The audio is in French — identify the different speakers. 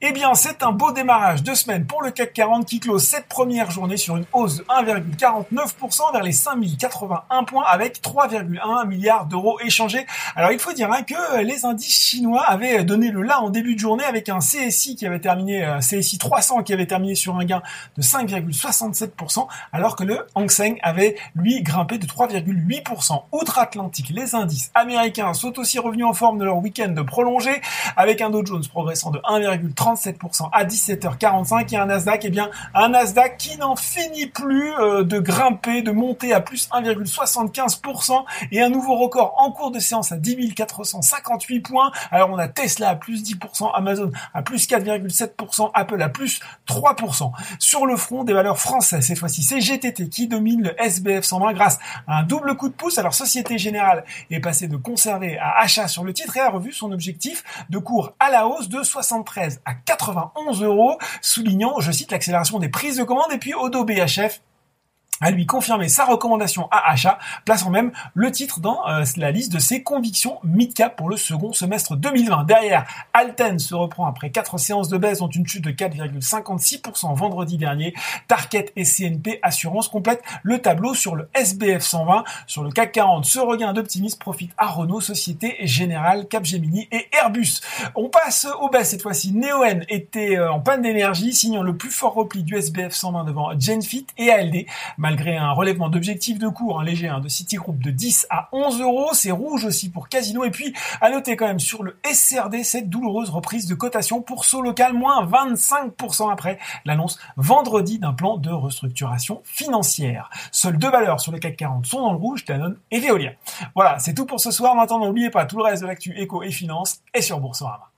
Speaker 1: Eh bien, c'est un beau démarrage de semaine pour le CAC 40 qui close cette première journée sur une hausse de 1,49% vers les 5081 points avec 3,1 milliards d'euros échangés. Alors, il faut dire hein, que les indices chinois avaient donné le là en début de journée avec un CSI qui avait terminé, euh, CSI 300 qui avait terminé sur un gain de 5,67% alors que le Hang Seng avait, lui, grimpé de 3,8%. Outre-Atlantique, les indices américains sont aussi revenus en forme de leur week-end prolongé avec un Dow Jones progressant de 1,37% à 17h45 et un Nasdaq, eh bien, un Nasdaq qui n'en finit plus euh, de grimper, de monter à plus 1,75% et un nouveau record en cours de séance à 10 458 points. Alors on a Tesla à plus 10%, Amazon à plus 4,7%, Apple à plus 3%. Sur le front des valeurs françaises, cette fois-ci, c'est GTT qui domine le SBF 120 grâce à un double coup de pouce. Alors Société Générale est passée de conserver à achat sur le titre et a revu son objectif de cours à la hausse de 73 à 91 euros, soulignant, je cite, l'accélération des prises de commande et puis Odo BHF à lui confirmer sa recommandation à achat, plaçant même le titre dans euh, la liste de ses convictions mid-cap pour le second semestre 2020. Derrière, Alten se reprend après quatre séances de baisse dont une chute de 4,56% vendredi dernier. Target et CNP Assurance complètent le tableau sur le SBF 120. Sur le CAC 40, ce regain d'optimisme profite à Renault, Société Générale, Capgemini et Airbus. On passe aux baisses cette fois-ci. Neoen était euh, en panne d'énergie, signant le plus fort repli du SBF 120 devant Genfit et ALD malgré un relèvement d'objectifs de cours un léger hein, de Citigroup de 10 à 11 euros. C'est rouge aussi pour Casino. Et puis, à noter quand même sur le SRD cette douloureuse reprise de cotation pour Solocal, moins 25% après l'annonce vendredi d'un plan de restructuration financière. Seules deux valeurs sur le CAC 40 sont dans le rouge, Danone et Veolia. Voilà, c'est tout pour ce soir. Maintenant, n'oubliez pas tout le reste de l'actu éco et finance est sur Boursorama.